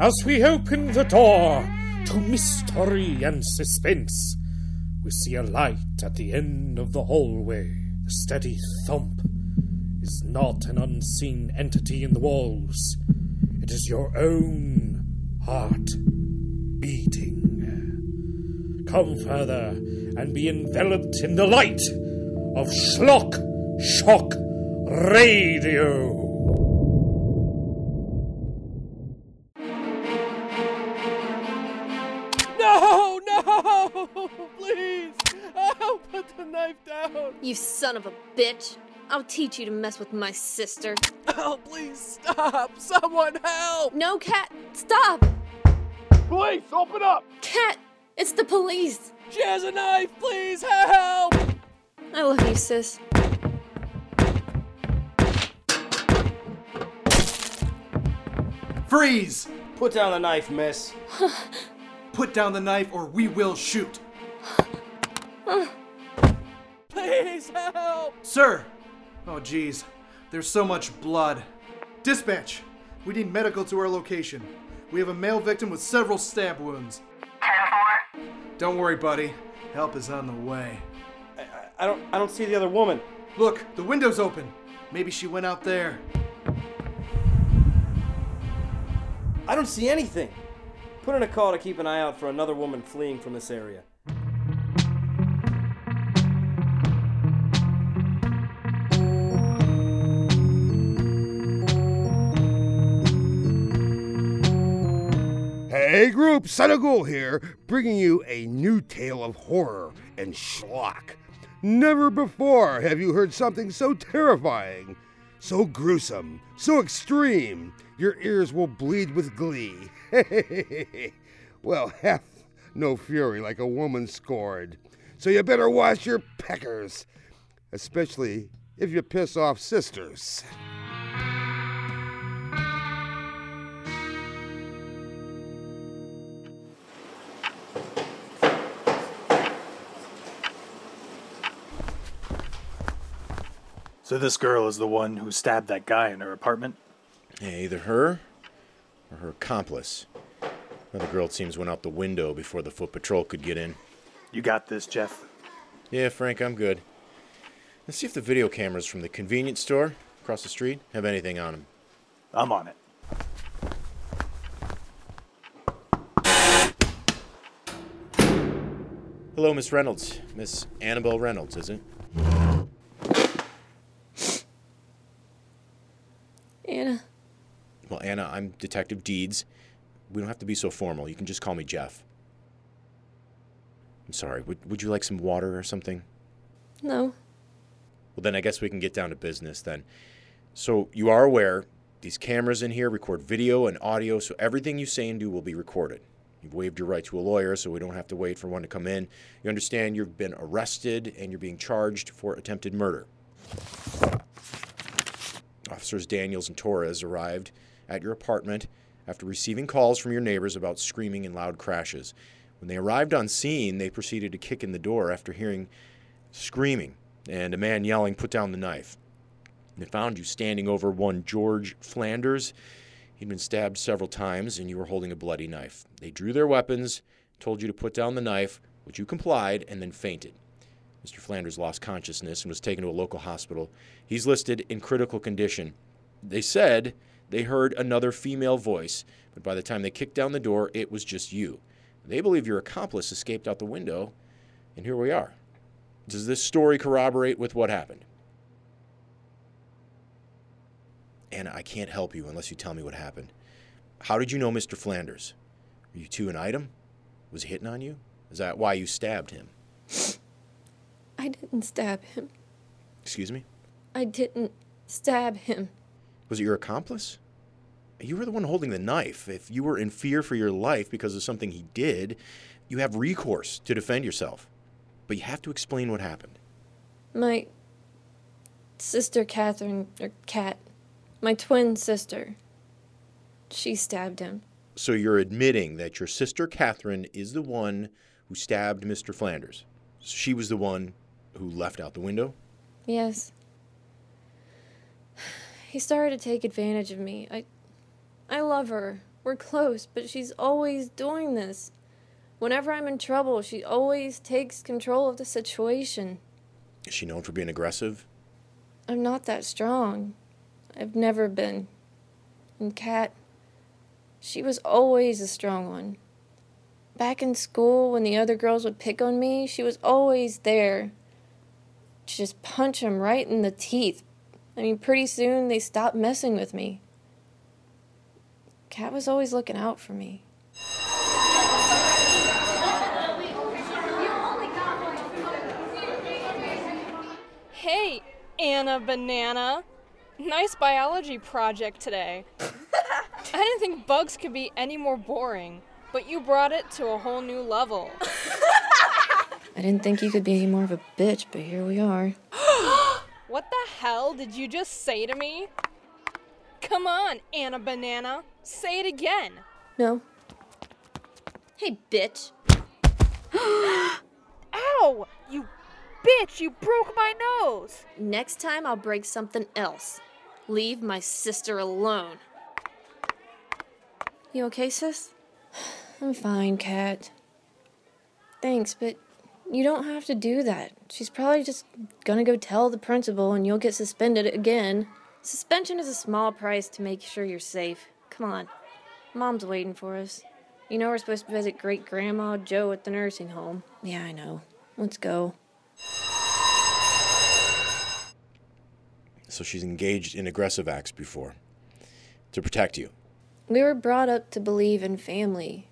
As we open the door to mystery and suspense, we see a light at the end of the hallway. The steady thump is not an unseen entity in the walls, it is your own heart beating. Come further and be enveloped in the light of Schlock Shock Radio. You son of a bitch. I'll teach you to mess with my sister. Oh, please stop. Someone help. No, Cat, stop. Police, open up. Cat, it's the police. She has a knife. Please help. I love you, sis. Freeze! Put down the knife, miss. Put down the knife or we will shoot. Please help. Sir! Oh, geez. There's so much blood. Dispatch! We need medical to our location. We have a male victim with several stab wounds. 10 Don't worry, buddy. Help is on the way. I, I, I don't I don't see the other woman. Look, the window's open. Maybe she went out there. I don't see anything. Put in a call to keep an eye out for another woman fleeing from this area. Hey group, Son of Ghoul here, bringing you a new tale of horror and schlock. Never before have you heard something so terrifying, so gruesome, so extreme, your ears will bleed with glee. well, hath no fury like a woman scorned, so you better wash your peckers, especially if you piss off sisters. So this girl is the one who stabbed that guy in her apartment? Yeah, either her or her accomplice. Now, the girl it seems went out the window before the foot patrol could get in. You got this, Jeff. Yeah, Frank, I'm good. Let's see if the video cameras from the convenience store across the street have anything on them. I'm on it. Hello, Miss Reynolds. Miss Annabelle Reynolds, is it? Anna, Well, Anna, I'm Detective Deeds. We don't have to be so formal. You can just call me Jeff. I'm sorry. Would, would you like some water or something? no. Well, then I guess we can get down to business then. So, you are aware these cameras in here record video and audio, so everything you say and do will be recorded. You've waived your right to a lawyer, so we don't have to wait for one to come in. You understand you've been arrested and you're being charged for attempted murder. Officers Daniels and Torres arrived at your apartment after receiving calls from your neighbors about screaming and loud crashes. When they arrived on scene, they proceeded to kick in the door after hearing screaming and a man yelling, Put down the knife. They found you standing over one George Flanders. He'd been stabbed several times, and you were holding a bloody knife. They drew their weapons, told you to put down the knife, which you complied, and then fainted. Mr. Flanders lost consciousness and was taken to a local hospital. He's listed in critical condition. They said they heard another female voice, but by the time they kicked down the door, it was just you. They believe your accomplice escaped out the window, and here we are. Does this story corroborate with what happened? Anna, I can't help you unless you tell me what happened. How did you know Mr. Flanders? Were you two an item? Was he hitting on you? Is that why you stabbed him? I didn't stab him. Excuse me? I didn't stab him. Was it your accomplice? You were the one holding the knife. If you were in fear for your life because of something he did, you have recourse to defend yourself. But you have to explain what happened. My sister Catherine, or Cat, my twin sister, she stabbed him. So you're admitting that your sister Catherine is the one who stabbed Mr. Flanders. She was the one who left out the window? Yes. He started to take advantage of me. I I love her. We're close, but she's always doing this. Whenever I'm in trouble, she always takes control of the situation. Is she known for being aggressive? I'm not that strong. I've never been. And Kat, she was always a strong one. Back in school, when the other girls would pick on me, she was always there. To just punch them right in the teeth. I mean, pretty soon they stopped messing with me. Cat was always looking out for me. Hey, Anna Banana. Nice biology project today. I didn't think bugs could be any more boring, but you brought it to a whole new level. I didn't think you could be any more of a bitch, but here we are. what the hell did you just say to me? Come on, Anna Banana. Say it again. No. Hey, bitch. Ow! You bitch! You broke my nose! Next time I'll break something else. Leave my sister alone. You okay, sis? I'm fine, Kat. Thanks, but you don't have to do that. She's probably just gonna go tell the principal and you'll get suspended again. Suspension is a small price to make sure you're safe. Come on. Mom's waiting for us. You know we're supposed to visit great grandma Joe at the nursing home. Yeah, I know. Let's go. So she's engaged in aggressive acts before to protect you. We were brought up to believe in family,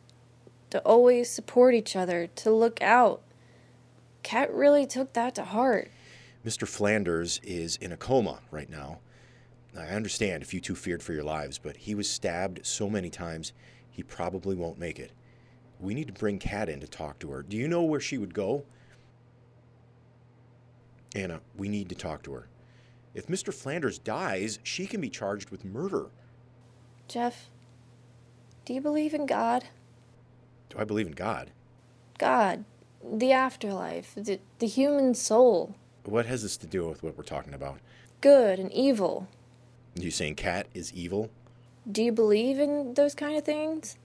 to always support each other, to look out. Kat really took that to heart. Mr. Flanders is in a coma right now. I understand if you two feared for your lives, but he was stabbed so many times, he probably won't make it. We need to bring Kat in to talk to her. Do you know where she would go? Anna, we need to talk to her. If Mr. Flanders dies, she can be charged with murder. Jeff, do you believe in God? Do I believe in God? God, the afterlife, the, the human soul. What has this to do with what we're talking about? Good and evil. You saying cat is evil? Do you believe in those kind of things?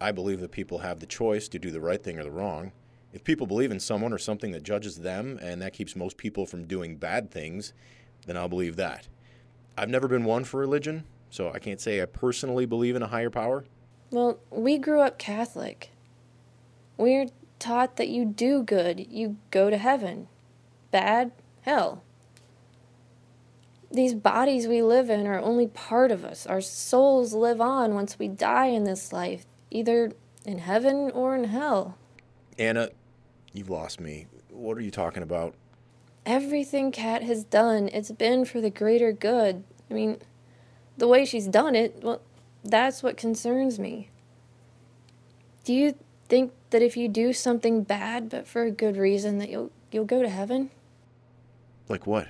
I believe that people have the choice to do the right thing or the wrong. If people believe in someone or something that judges them and that keeps most people from doing bad things, then I'll believe that. I've never been one for religion, so I can't say I personally believe in a higher power. Well, we grew up Catholic. We're taught that you do good, you go to heaven. Bad, hell. These bodies we live in are only part of us. Our souls live on once we die in this life, either in heaven or in hell. Anna, you've lost me. What are you talking about? Everything Kat has done, it's been for the greater good. I mean, the way she's done it, well, that's what concerns me. Do you think that if you do something bad but for a good reason that you'll you'll go to heaven? Like what?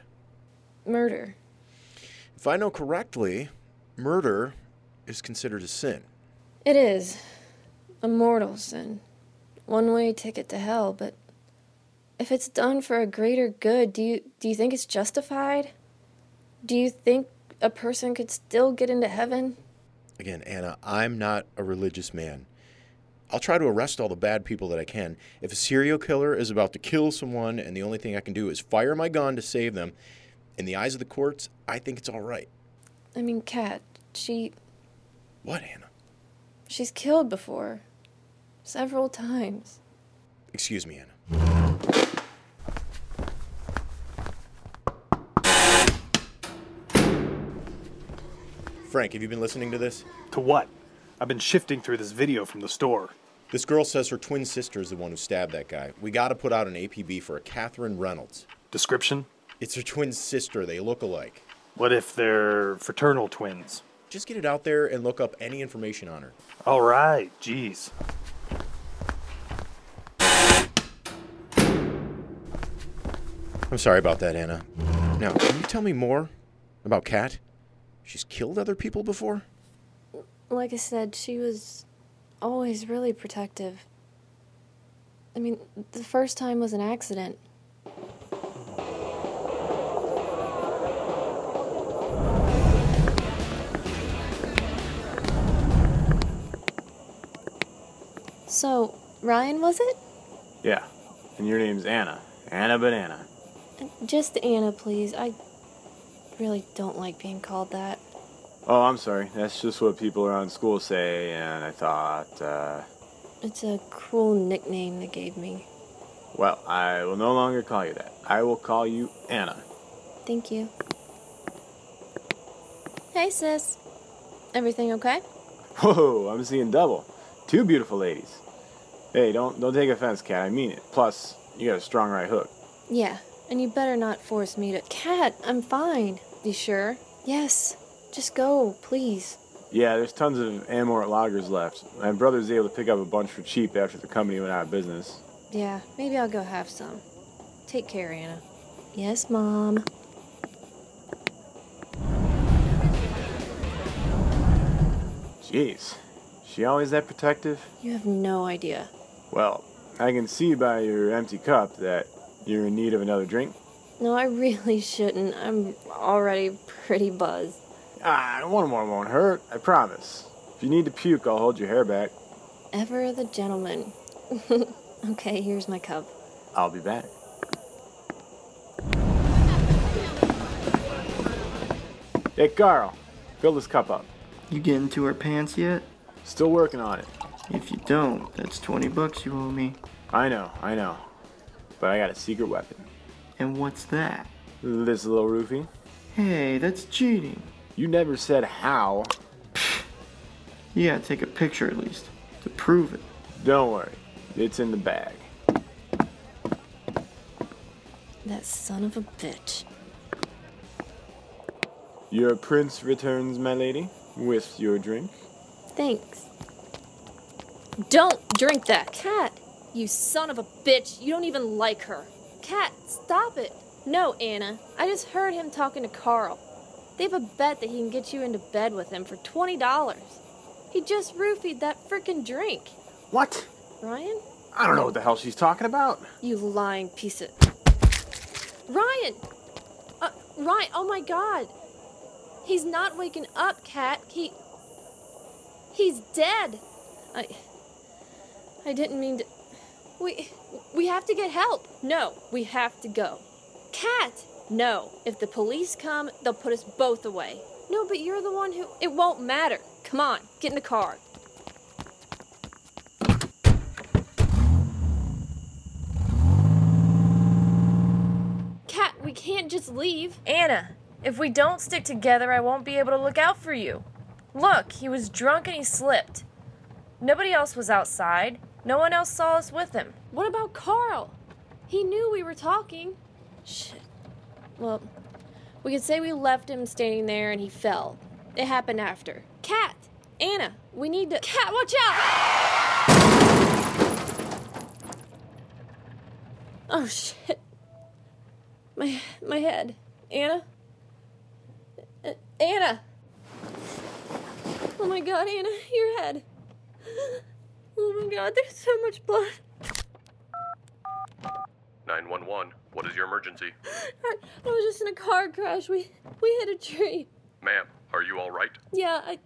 Murder. If I know correctly, murder is considered a sin. It is. A mortal sin. One way ticket to hell, but if it's done for a greater good, do you do you think it's justified? Do you think a person could still get into heaven? Again, Anna, I'm not a religious man. I'll try to arrest all the bad people that I can. If a serial killer is about to kill someone and the only thing I can do is fire my gun to save them, in the eyes of the courts, I think it's all right. I mean, Kat, she. What, Anna? She's killed before. Several times. Excuse me, Anna. Frank, have you been listening to this? To what? I've been shifting through this video from the store. This girl says her twin sister is the one who stabbed that guy. We gotta put out an APB for a Catherine Reynolds. Description? It's her twin sister. They look alike. What if they're fraternal twins? Just get it out there and look up any information on her. All right, jeez. I'm sorry about that, Anna. Now, can you tell me more about Kat? She's killed other people before? Like I said, she was always really protective. I mean, the first time was an accident. So, Ryan, was it? Yeah. And your name's Anna. Anna Banana. Just Anna, please. I really don't like being called that. Oh, I'm sorry. That's just what people around school say, and I thought, uh, It's a cool nickname they gave me. well, I will no longer call you that. I will call you Anna. Thank you. Hey, sis. Everything okay? Whoa, I'm seeing double. Two beautiful ladies. Hey, don't don't take offense, Cat. I mean it. Plus, you got a strong right hook. Yeah, and you better not force me to. Cat, I'm fine. You sure? Yes. Just go, please. Yeah, there's tons of Amort lagers left. My brother's able to pick up a bunch for cheap after the company went out of business. Yeah, maybe I'll go have some. Take care, Anna. Yes, Mom. Jeez, she always that protective? You have no idea. Well, I can see by your empty cup that you're in need of another drink. No, I really shouldn't. I'm already pretty buzzed. Ah, one more won't hurt, I promise. If you need to puke, I'll hold your hair back. Ever the gentleman. okay, here's my cup. I'll be back. Hey, Carl, fill this cup up. You get into her pants yet? Still working on it. If you don't, that's 20 bucks you owe me. I know, I know. But I got a secret weapon. And what's that? This little roofie. Hey, that's cheating. You never said how. Yeah, take a picture at least. To prove it. Don't worry, it's in the bag. That son of a bitch. Your prince returns, my lady, with your drink. Thanks. Don't drink that. Cat, you son of a bitch. You don't even like her. Cat, stop it. No, Anna. I just heard him talking to Carl. They have a bet that he can get you into bed with him for $20. He just roofied that frickin' drink. What? Ryan? I don't know what the hell she's talking about. You lying piece of. Ryan! Uh, Ryan, oh my god! He's not waking up, Cat. He. He's dead! I. I didn't mean to. We. We have to get help. No, we have to go. Cat! No. If the police come, they'll put us both away. No, but you're the one who. It won't matter. Come on, get in the car. Cat, we can't just leave. Anna, if we don't stick together, I won't be able to look out for you. Look, he was drunk and he slipped. Nobody else was outside. No one else saw us with him. What about Carl? He knew we were talking. Shit. Well, we could say we left him standing there and he fell. It happened after. Cat! Anna, we need to. Cat, watch out! Oh shit. My my head. Anna? Anna! Oh my god, Anna, your head. Oh my god, there's so much blood. 911, what is your emergency? I, was just in a car crash. We we hit a tree. Ma'am, are you all right? Yeah, I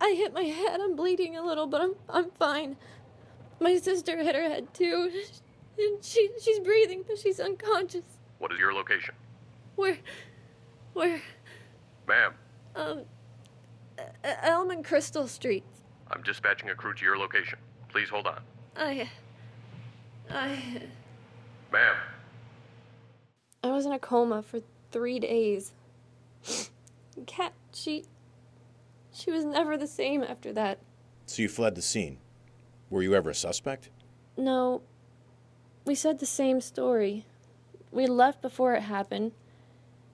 I hit my head. I'm bleeding a little, but I'm I'm fine. My sister hit her head too. And she she's breathing, but she's unconscious. What is your location? Where where Ma'am, um Elm and Crystal Street. I'm dispatching a crew to your location. Please hold on. I I Ma'am, I was in a coma for 3 days. Cat, she she was never the same after that. So you fled the scene. Were you ever a suspect? No, we said the same story. We left before it happened.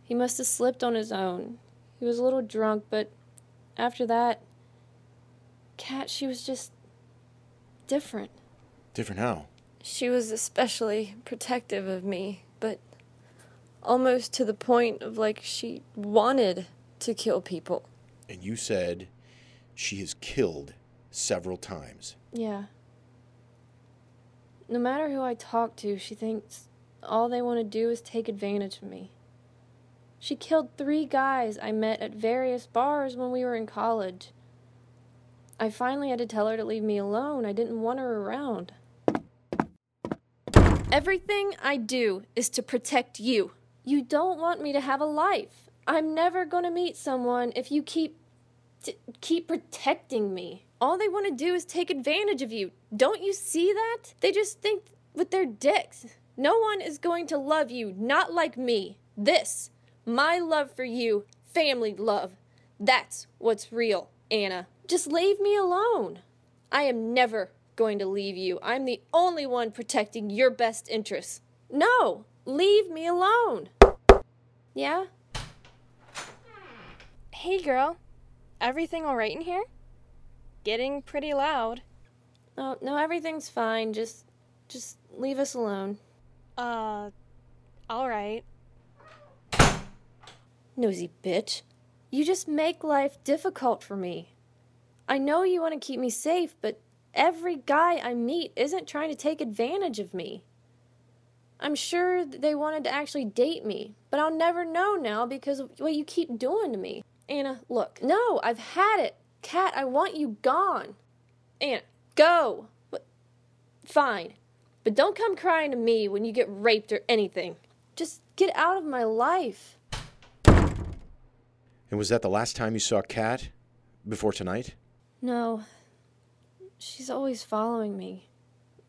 He must have slipped on his own. He was a little drunk, but after that, Cat, she was just different. Different how? She was especially protective of me, but almost to the point of like she wanted to kill people. And you said she has killed several times. Yeah. No matter who I talk to, she thinks all they want to do is take advantage of me. She killed three guys I met at various bars when we were in college. I finally had to tell her to leave me alone. I didn't want her around. Everything I do is to protect you. You don't want me to have a life. I'm never going to meet someone if you keep t- keep protecting me. All they want to do is take advantage of you. Don't you see that? They just think with their dicks. No one is going to love you, not like me. This, my love for you, family love. That's what's real, Anna. Just leave me alone. I am never going to leave you. I'm the only one protecting your best interests. No, leave me alone. Yeah? Hey, girl. Everything all right in here? Getting pretty loud. Oh, no, everything's fine. Just just leave us alone. Uh, all right. Nosy bitch. You just make life difficult for me. I know you want to keep me safe, but every guy I meet isn't trying to take advantage of me. I'm sure they wanted to actually date me, but I'll never know now because of what you keep doing to me. Anna, look. No, I've had it. Cat, I want you gone. Anna, go. But, fine. But don't come crying to me when you get raped or anything. Just get out of my life. And was that the last time you saw Kat? Before tonight? No. She's always following me.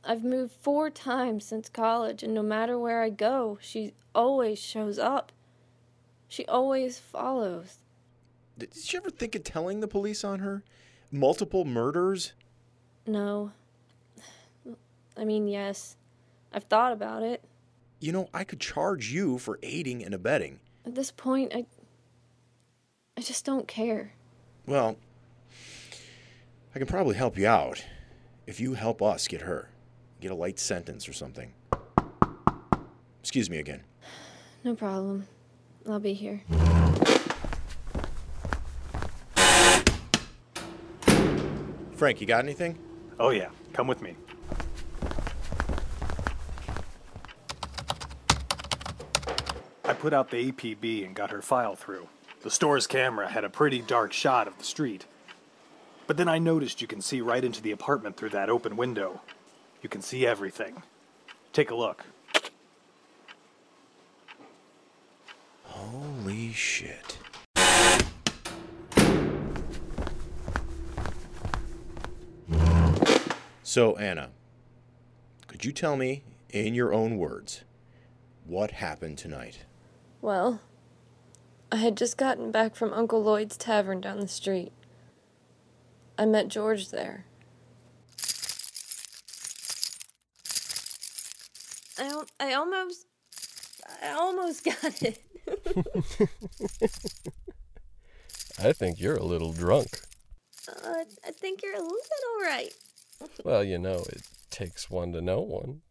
I've moved four times since college, and no matter where I go, she always shows up. She always follows. Did you ever think of telling the police on her? Multiple murders? No. I mean, yes. I've thought about it. You know, I could charge you for aiding and abetting. At this point, I. I just don't care. Well, I can probably help you out if you help us get her. Get a light sentence or something. Excuse me again. No problem. I'll be here. Frank, you got anything? Oh, yeah. Come with me. I put out the APB and got her file through. The store's camera had a pretty dark shot of the street. But then I noticed you can see right into the apartment through that open window. You can see everything. Take a look. Holy shit. So, Anna, could you tell me, in your own words, what happened tonight? Well, I had just gotten back from Uncle Lloyd's tavern down the street. I met George there. I, I almost. I almost got it. I think you're a little drunk. Uh, I think you're a little right. Well, you know, it takes one to know one.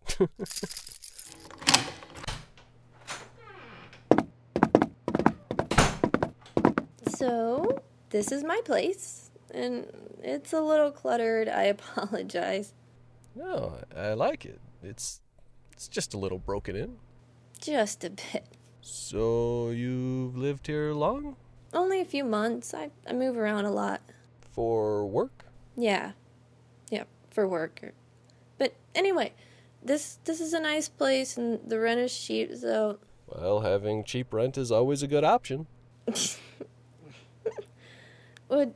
So, this is my place, and it's a little cluttered. I apologize. no, I like it. It's it's just a little broken in. Just a bit. So you've lived here long? Only a few months. I, I move around a lot. For work? Yeah. Yeah, for work. But anyway, this this is a nice place and the rent is cheap, so Well, having cheap rent is always a good option. would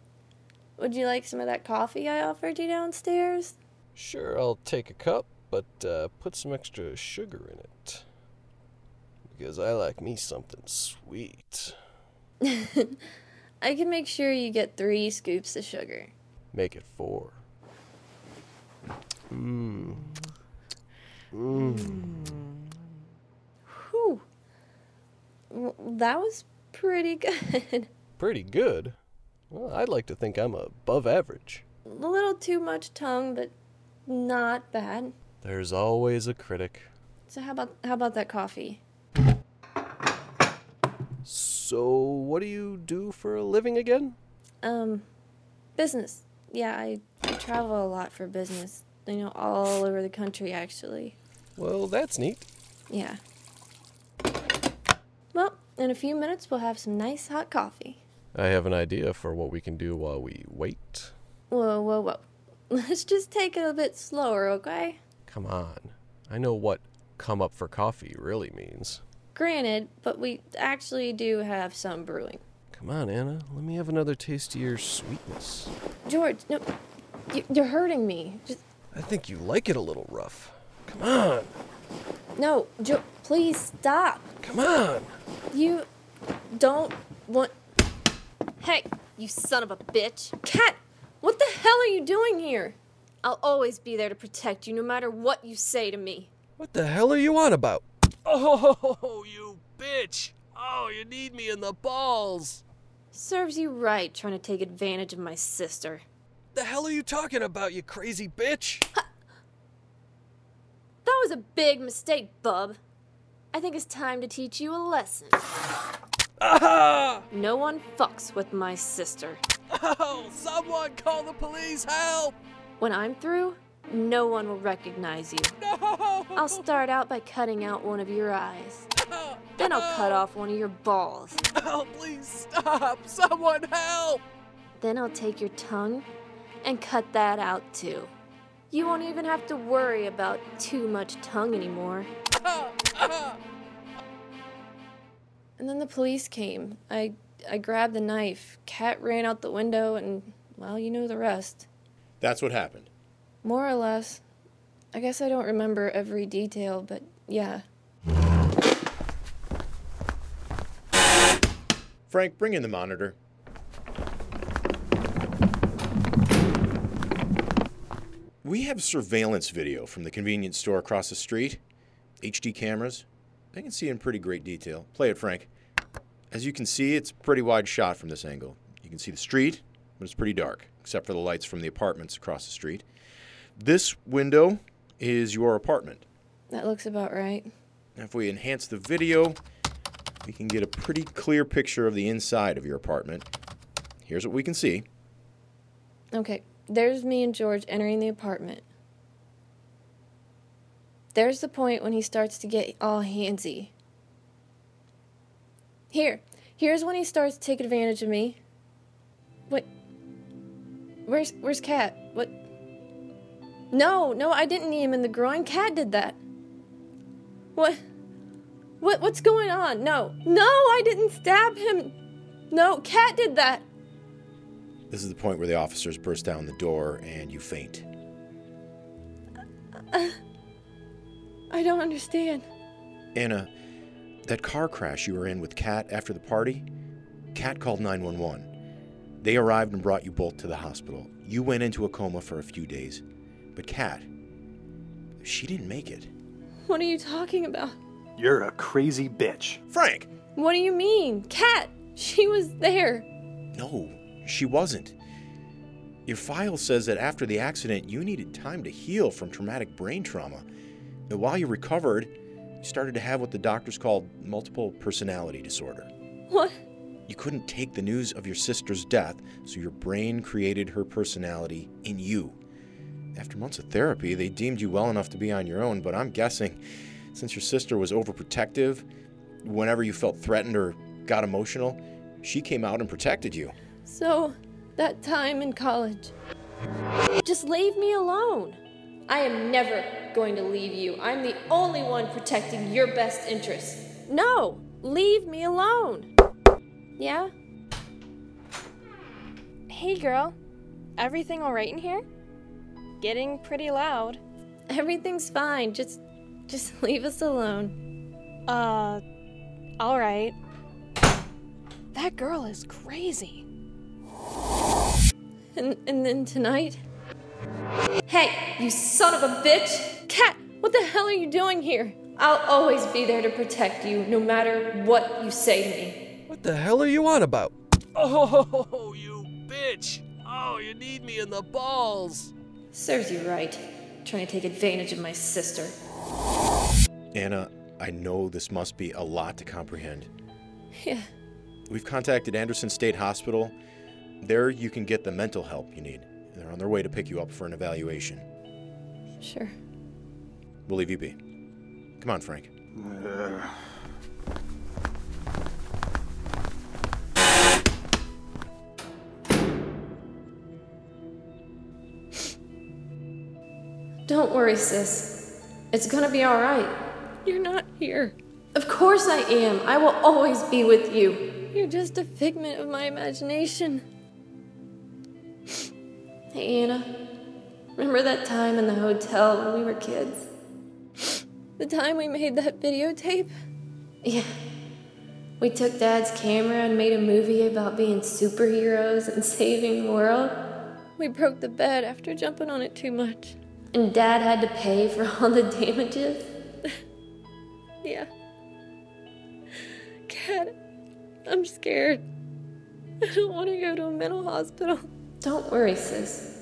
would you like some of that coffee I offered you downstairs? Sure, I'll take a cup, but uh, put some extra sugar in it. Because I like me something sweet. I can make sure you get three scoops of sugar. Make it four. Mmm. Mmm. Whew. Well, that was pretty good. Pretty good. Well, I'd like to think I'm above average. a little too much tongue, but not bad. There's always a critic. So how about how about that coffee? So, what do you do for a living again? Um, business. Yeah, I, I travel a lot for business. You know, all over the country actually. Well, that's neat. Yeah. Well, in a few minutes we'll have some nice hot coffee. I have an idea for what we can do while we wait. Whoa, whoa, whoa. Let's just take it a bit slower, okay? Come on. I know what come up for coffee really means. Granted, but we actually do have some brewing. Come on, Anna. Let me have another taste of your sweetness. George, no. you- You're hurting me. Just. I think you like it a little rough. Come on. No, jo- please stop. Come on. You don't want. Hey, you son of a bitch. Cat, what the hell are you doing here? I'll always be there to protect you no matter what you say to me. What the hell are you on about? Oh, you bitch. Oh, you need me in the balls. Serves you right trying to take advantage of my sister. The hell are you talking about, you crazy bitch? That was a big mistake, bub. I think it's time to teach you a lesson. Ah! No one fucks with my sister. Oh, someone call the police! Help! When I'm through, no one will recognize you. No! I'll start out by cutting out one of your eyes. Then I'll cut off one of your balls. Oh, please stop! Someone help! Then I'll take your tongue and cut that out too. You won't even have to worry about too much tongue anymore. And then the police came. I I grabbed the knife. Cat ran out the window and well, you know the rest. That's what happened. More or less. I guess I don't remember every detail, but yeah. Frank, bring in the monitor. We have surveillance video from the convenience store across the street. HD cameras. They can see in pretty great detail. Play it, Frank. As you can see, it's a pretty wide shot from this angle. You can see the street, but it's pretty dark, except for the lights from the apartments across the street. This window is your apartment. That looks about right. Now, if we enhance the video, we can get a pretty clear picture of the inside of your apartment. Here's what we can see. Okay, there's me and George entering the apartment. There's the point when he starts to get all handsy. Here, here's when he starts to take advantage of me. What? Where's Where's Cat? What? No, no, I didn't knee him in the groin. Cat did that. What? What? What's going on? No, no, I didn't stab him. No, Cat did that. This is the point where the officers burst down the door and you faint. Uh, uh, I don't understand. Anna, that car crash you were in with Kat after the party, Kat called 911. They arrived and brought you both to the hospital. You went into a coma for a few days. But Kat, she didn't make it. What are you talking about? You're a crazy bitch. Frank! What do you mean? Cat! She was there. No, she wasn't. Your file says that after the accident, you needed time to heal from traumatic brain trauma. And while you recovered, you started to have what the doctors called multiple personality disorder. What? You couldn't take the news of your sister's death, so your brain created her personality in you. After months of therapy, they deemed you well enough to be on your own, but I'm guessing since your sister was overprotective, whenever you felt threatened or got emotional, she came out and protected you. So, that time in college. Just leave me alone. I am never going to leave you. I'm the only one protecting your best interests. No, leave me alone. Yeah? Hey, girl. Everything all right in here? Getting pretty loud. Everything's fine. Just just leave us alone. Uh, all right. That girl is crazy. And and then tonight? Hey, you son of a bitch! Cat, what the hell are you doing here? I'll always be there to protect you, no matter what you say to me. What the hell are you on about? Oh, you bitch! Oh, you need me in the balls! Serves you right. Trying to take advantage of my sister. Anna, I know this must be a lot to comprehend. Yeah. We've contacted Anderson State Hospital. There you can get the mental help you need. They're on their way to pick you up for an evaluation. Sure. We'll leave you be. Come on, Frank. Don't worry, sis. It's gonna be alright. You're not here. Of course I am. I will always be with you. You're just a figment of my imagination. Hey, Anna. Remember that time in the hotel when we were kids? The time we made that videotape? Yeah. We took Dad's camera and made a movie about being superheroes and saving the world. We broke the bed after jumping on it too much. And Dad had to pay for all the damages? yeah. Cat, I'm scared. I don't want to go to a mental hospital. Don't worry, sis.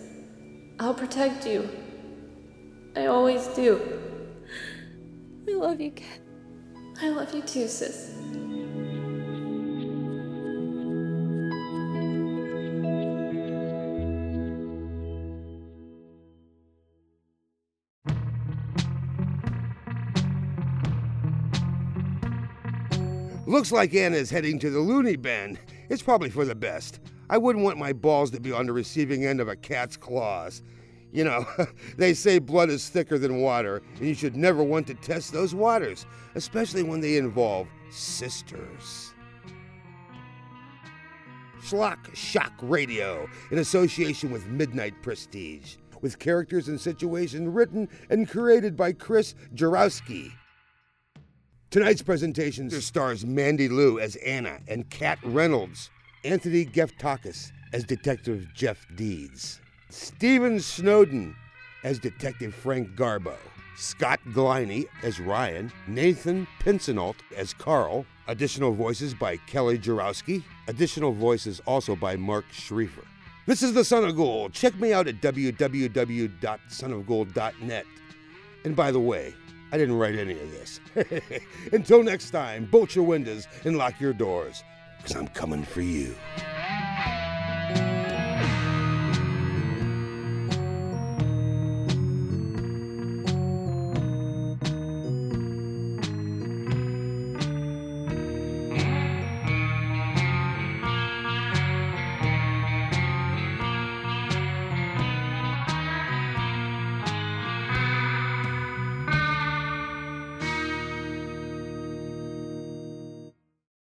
I'll protect you. I always do. I love you, Cat. I love you too, sis. Looks like Anna's heading to the loony bin. It's probably for the best. I wouldn't want my balls to be on the receiving end of a cat's claws. You know, they say blood is thicker than water, and you should never want to test those waters, especially when they involve sisters. Schlock Shock Radio, in association with Midnight Prestige, with characters and situations written and created by Chris Jarowski. Tonight's presentation stars Mandy Lou as Anna and Kat Reynolds, Anthony Geftakis as Detective Jeff Deeds, Stephen Snowden as Detective Frank Garbo, Scott Gliney as Ryan, Nathan Pinsonault as Carl, additional voices by Kelly Jarowski, additional voices also by Mark Schriefer. This is the Son of Ghoul. Check me out at www.sonofgold.net. And by the way, I didn't write any of this. Until next time, bolt your windows and lock your doors, because I'm coming for you.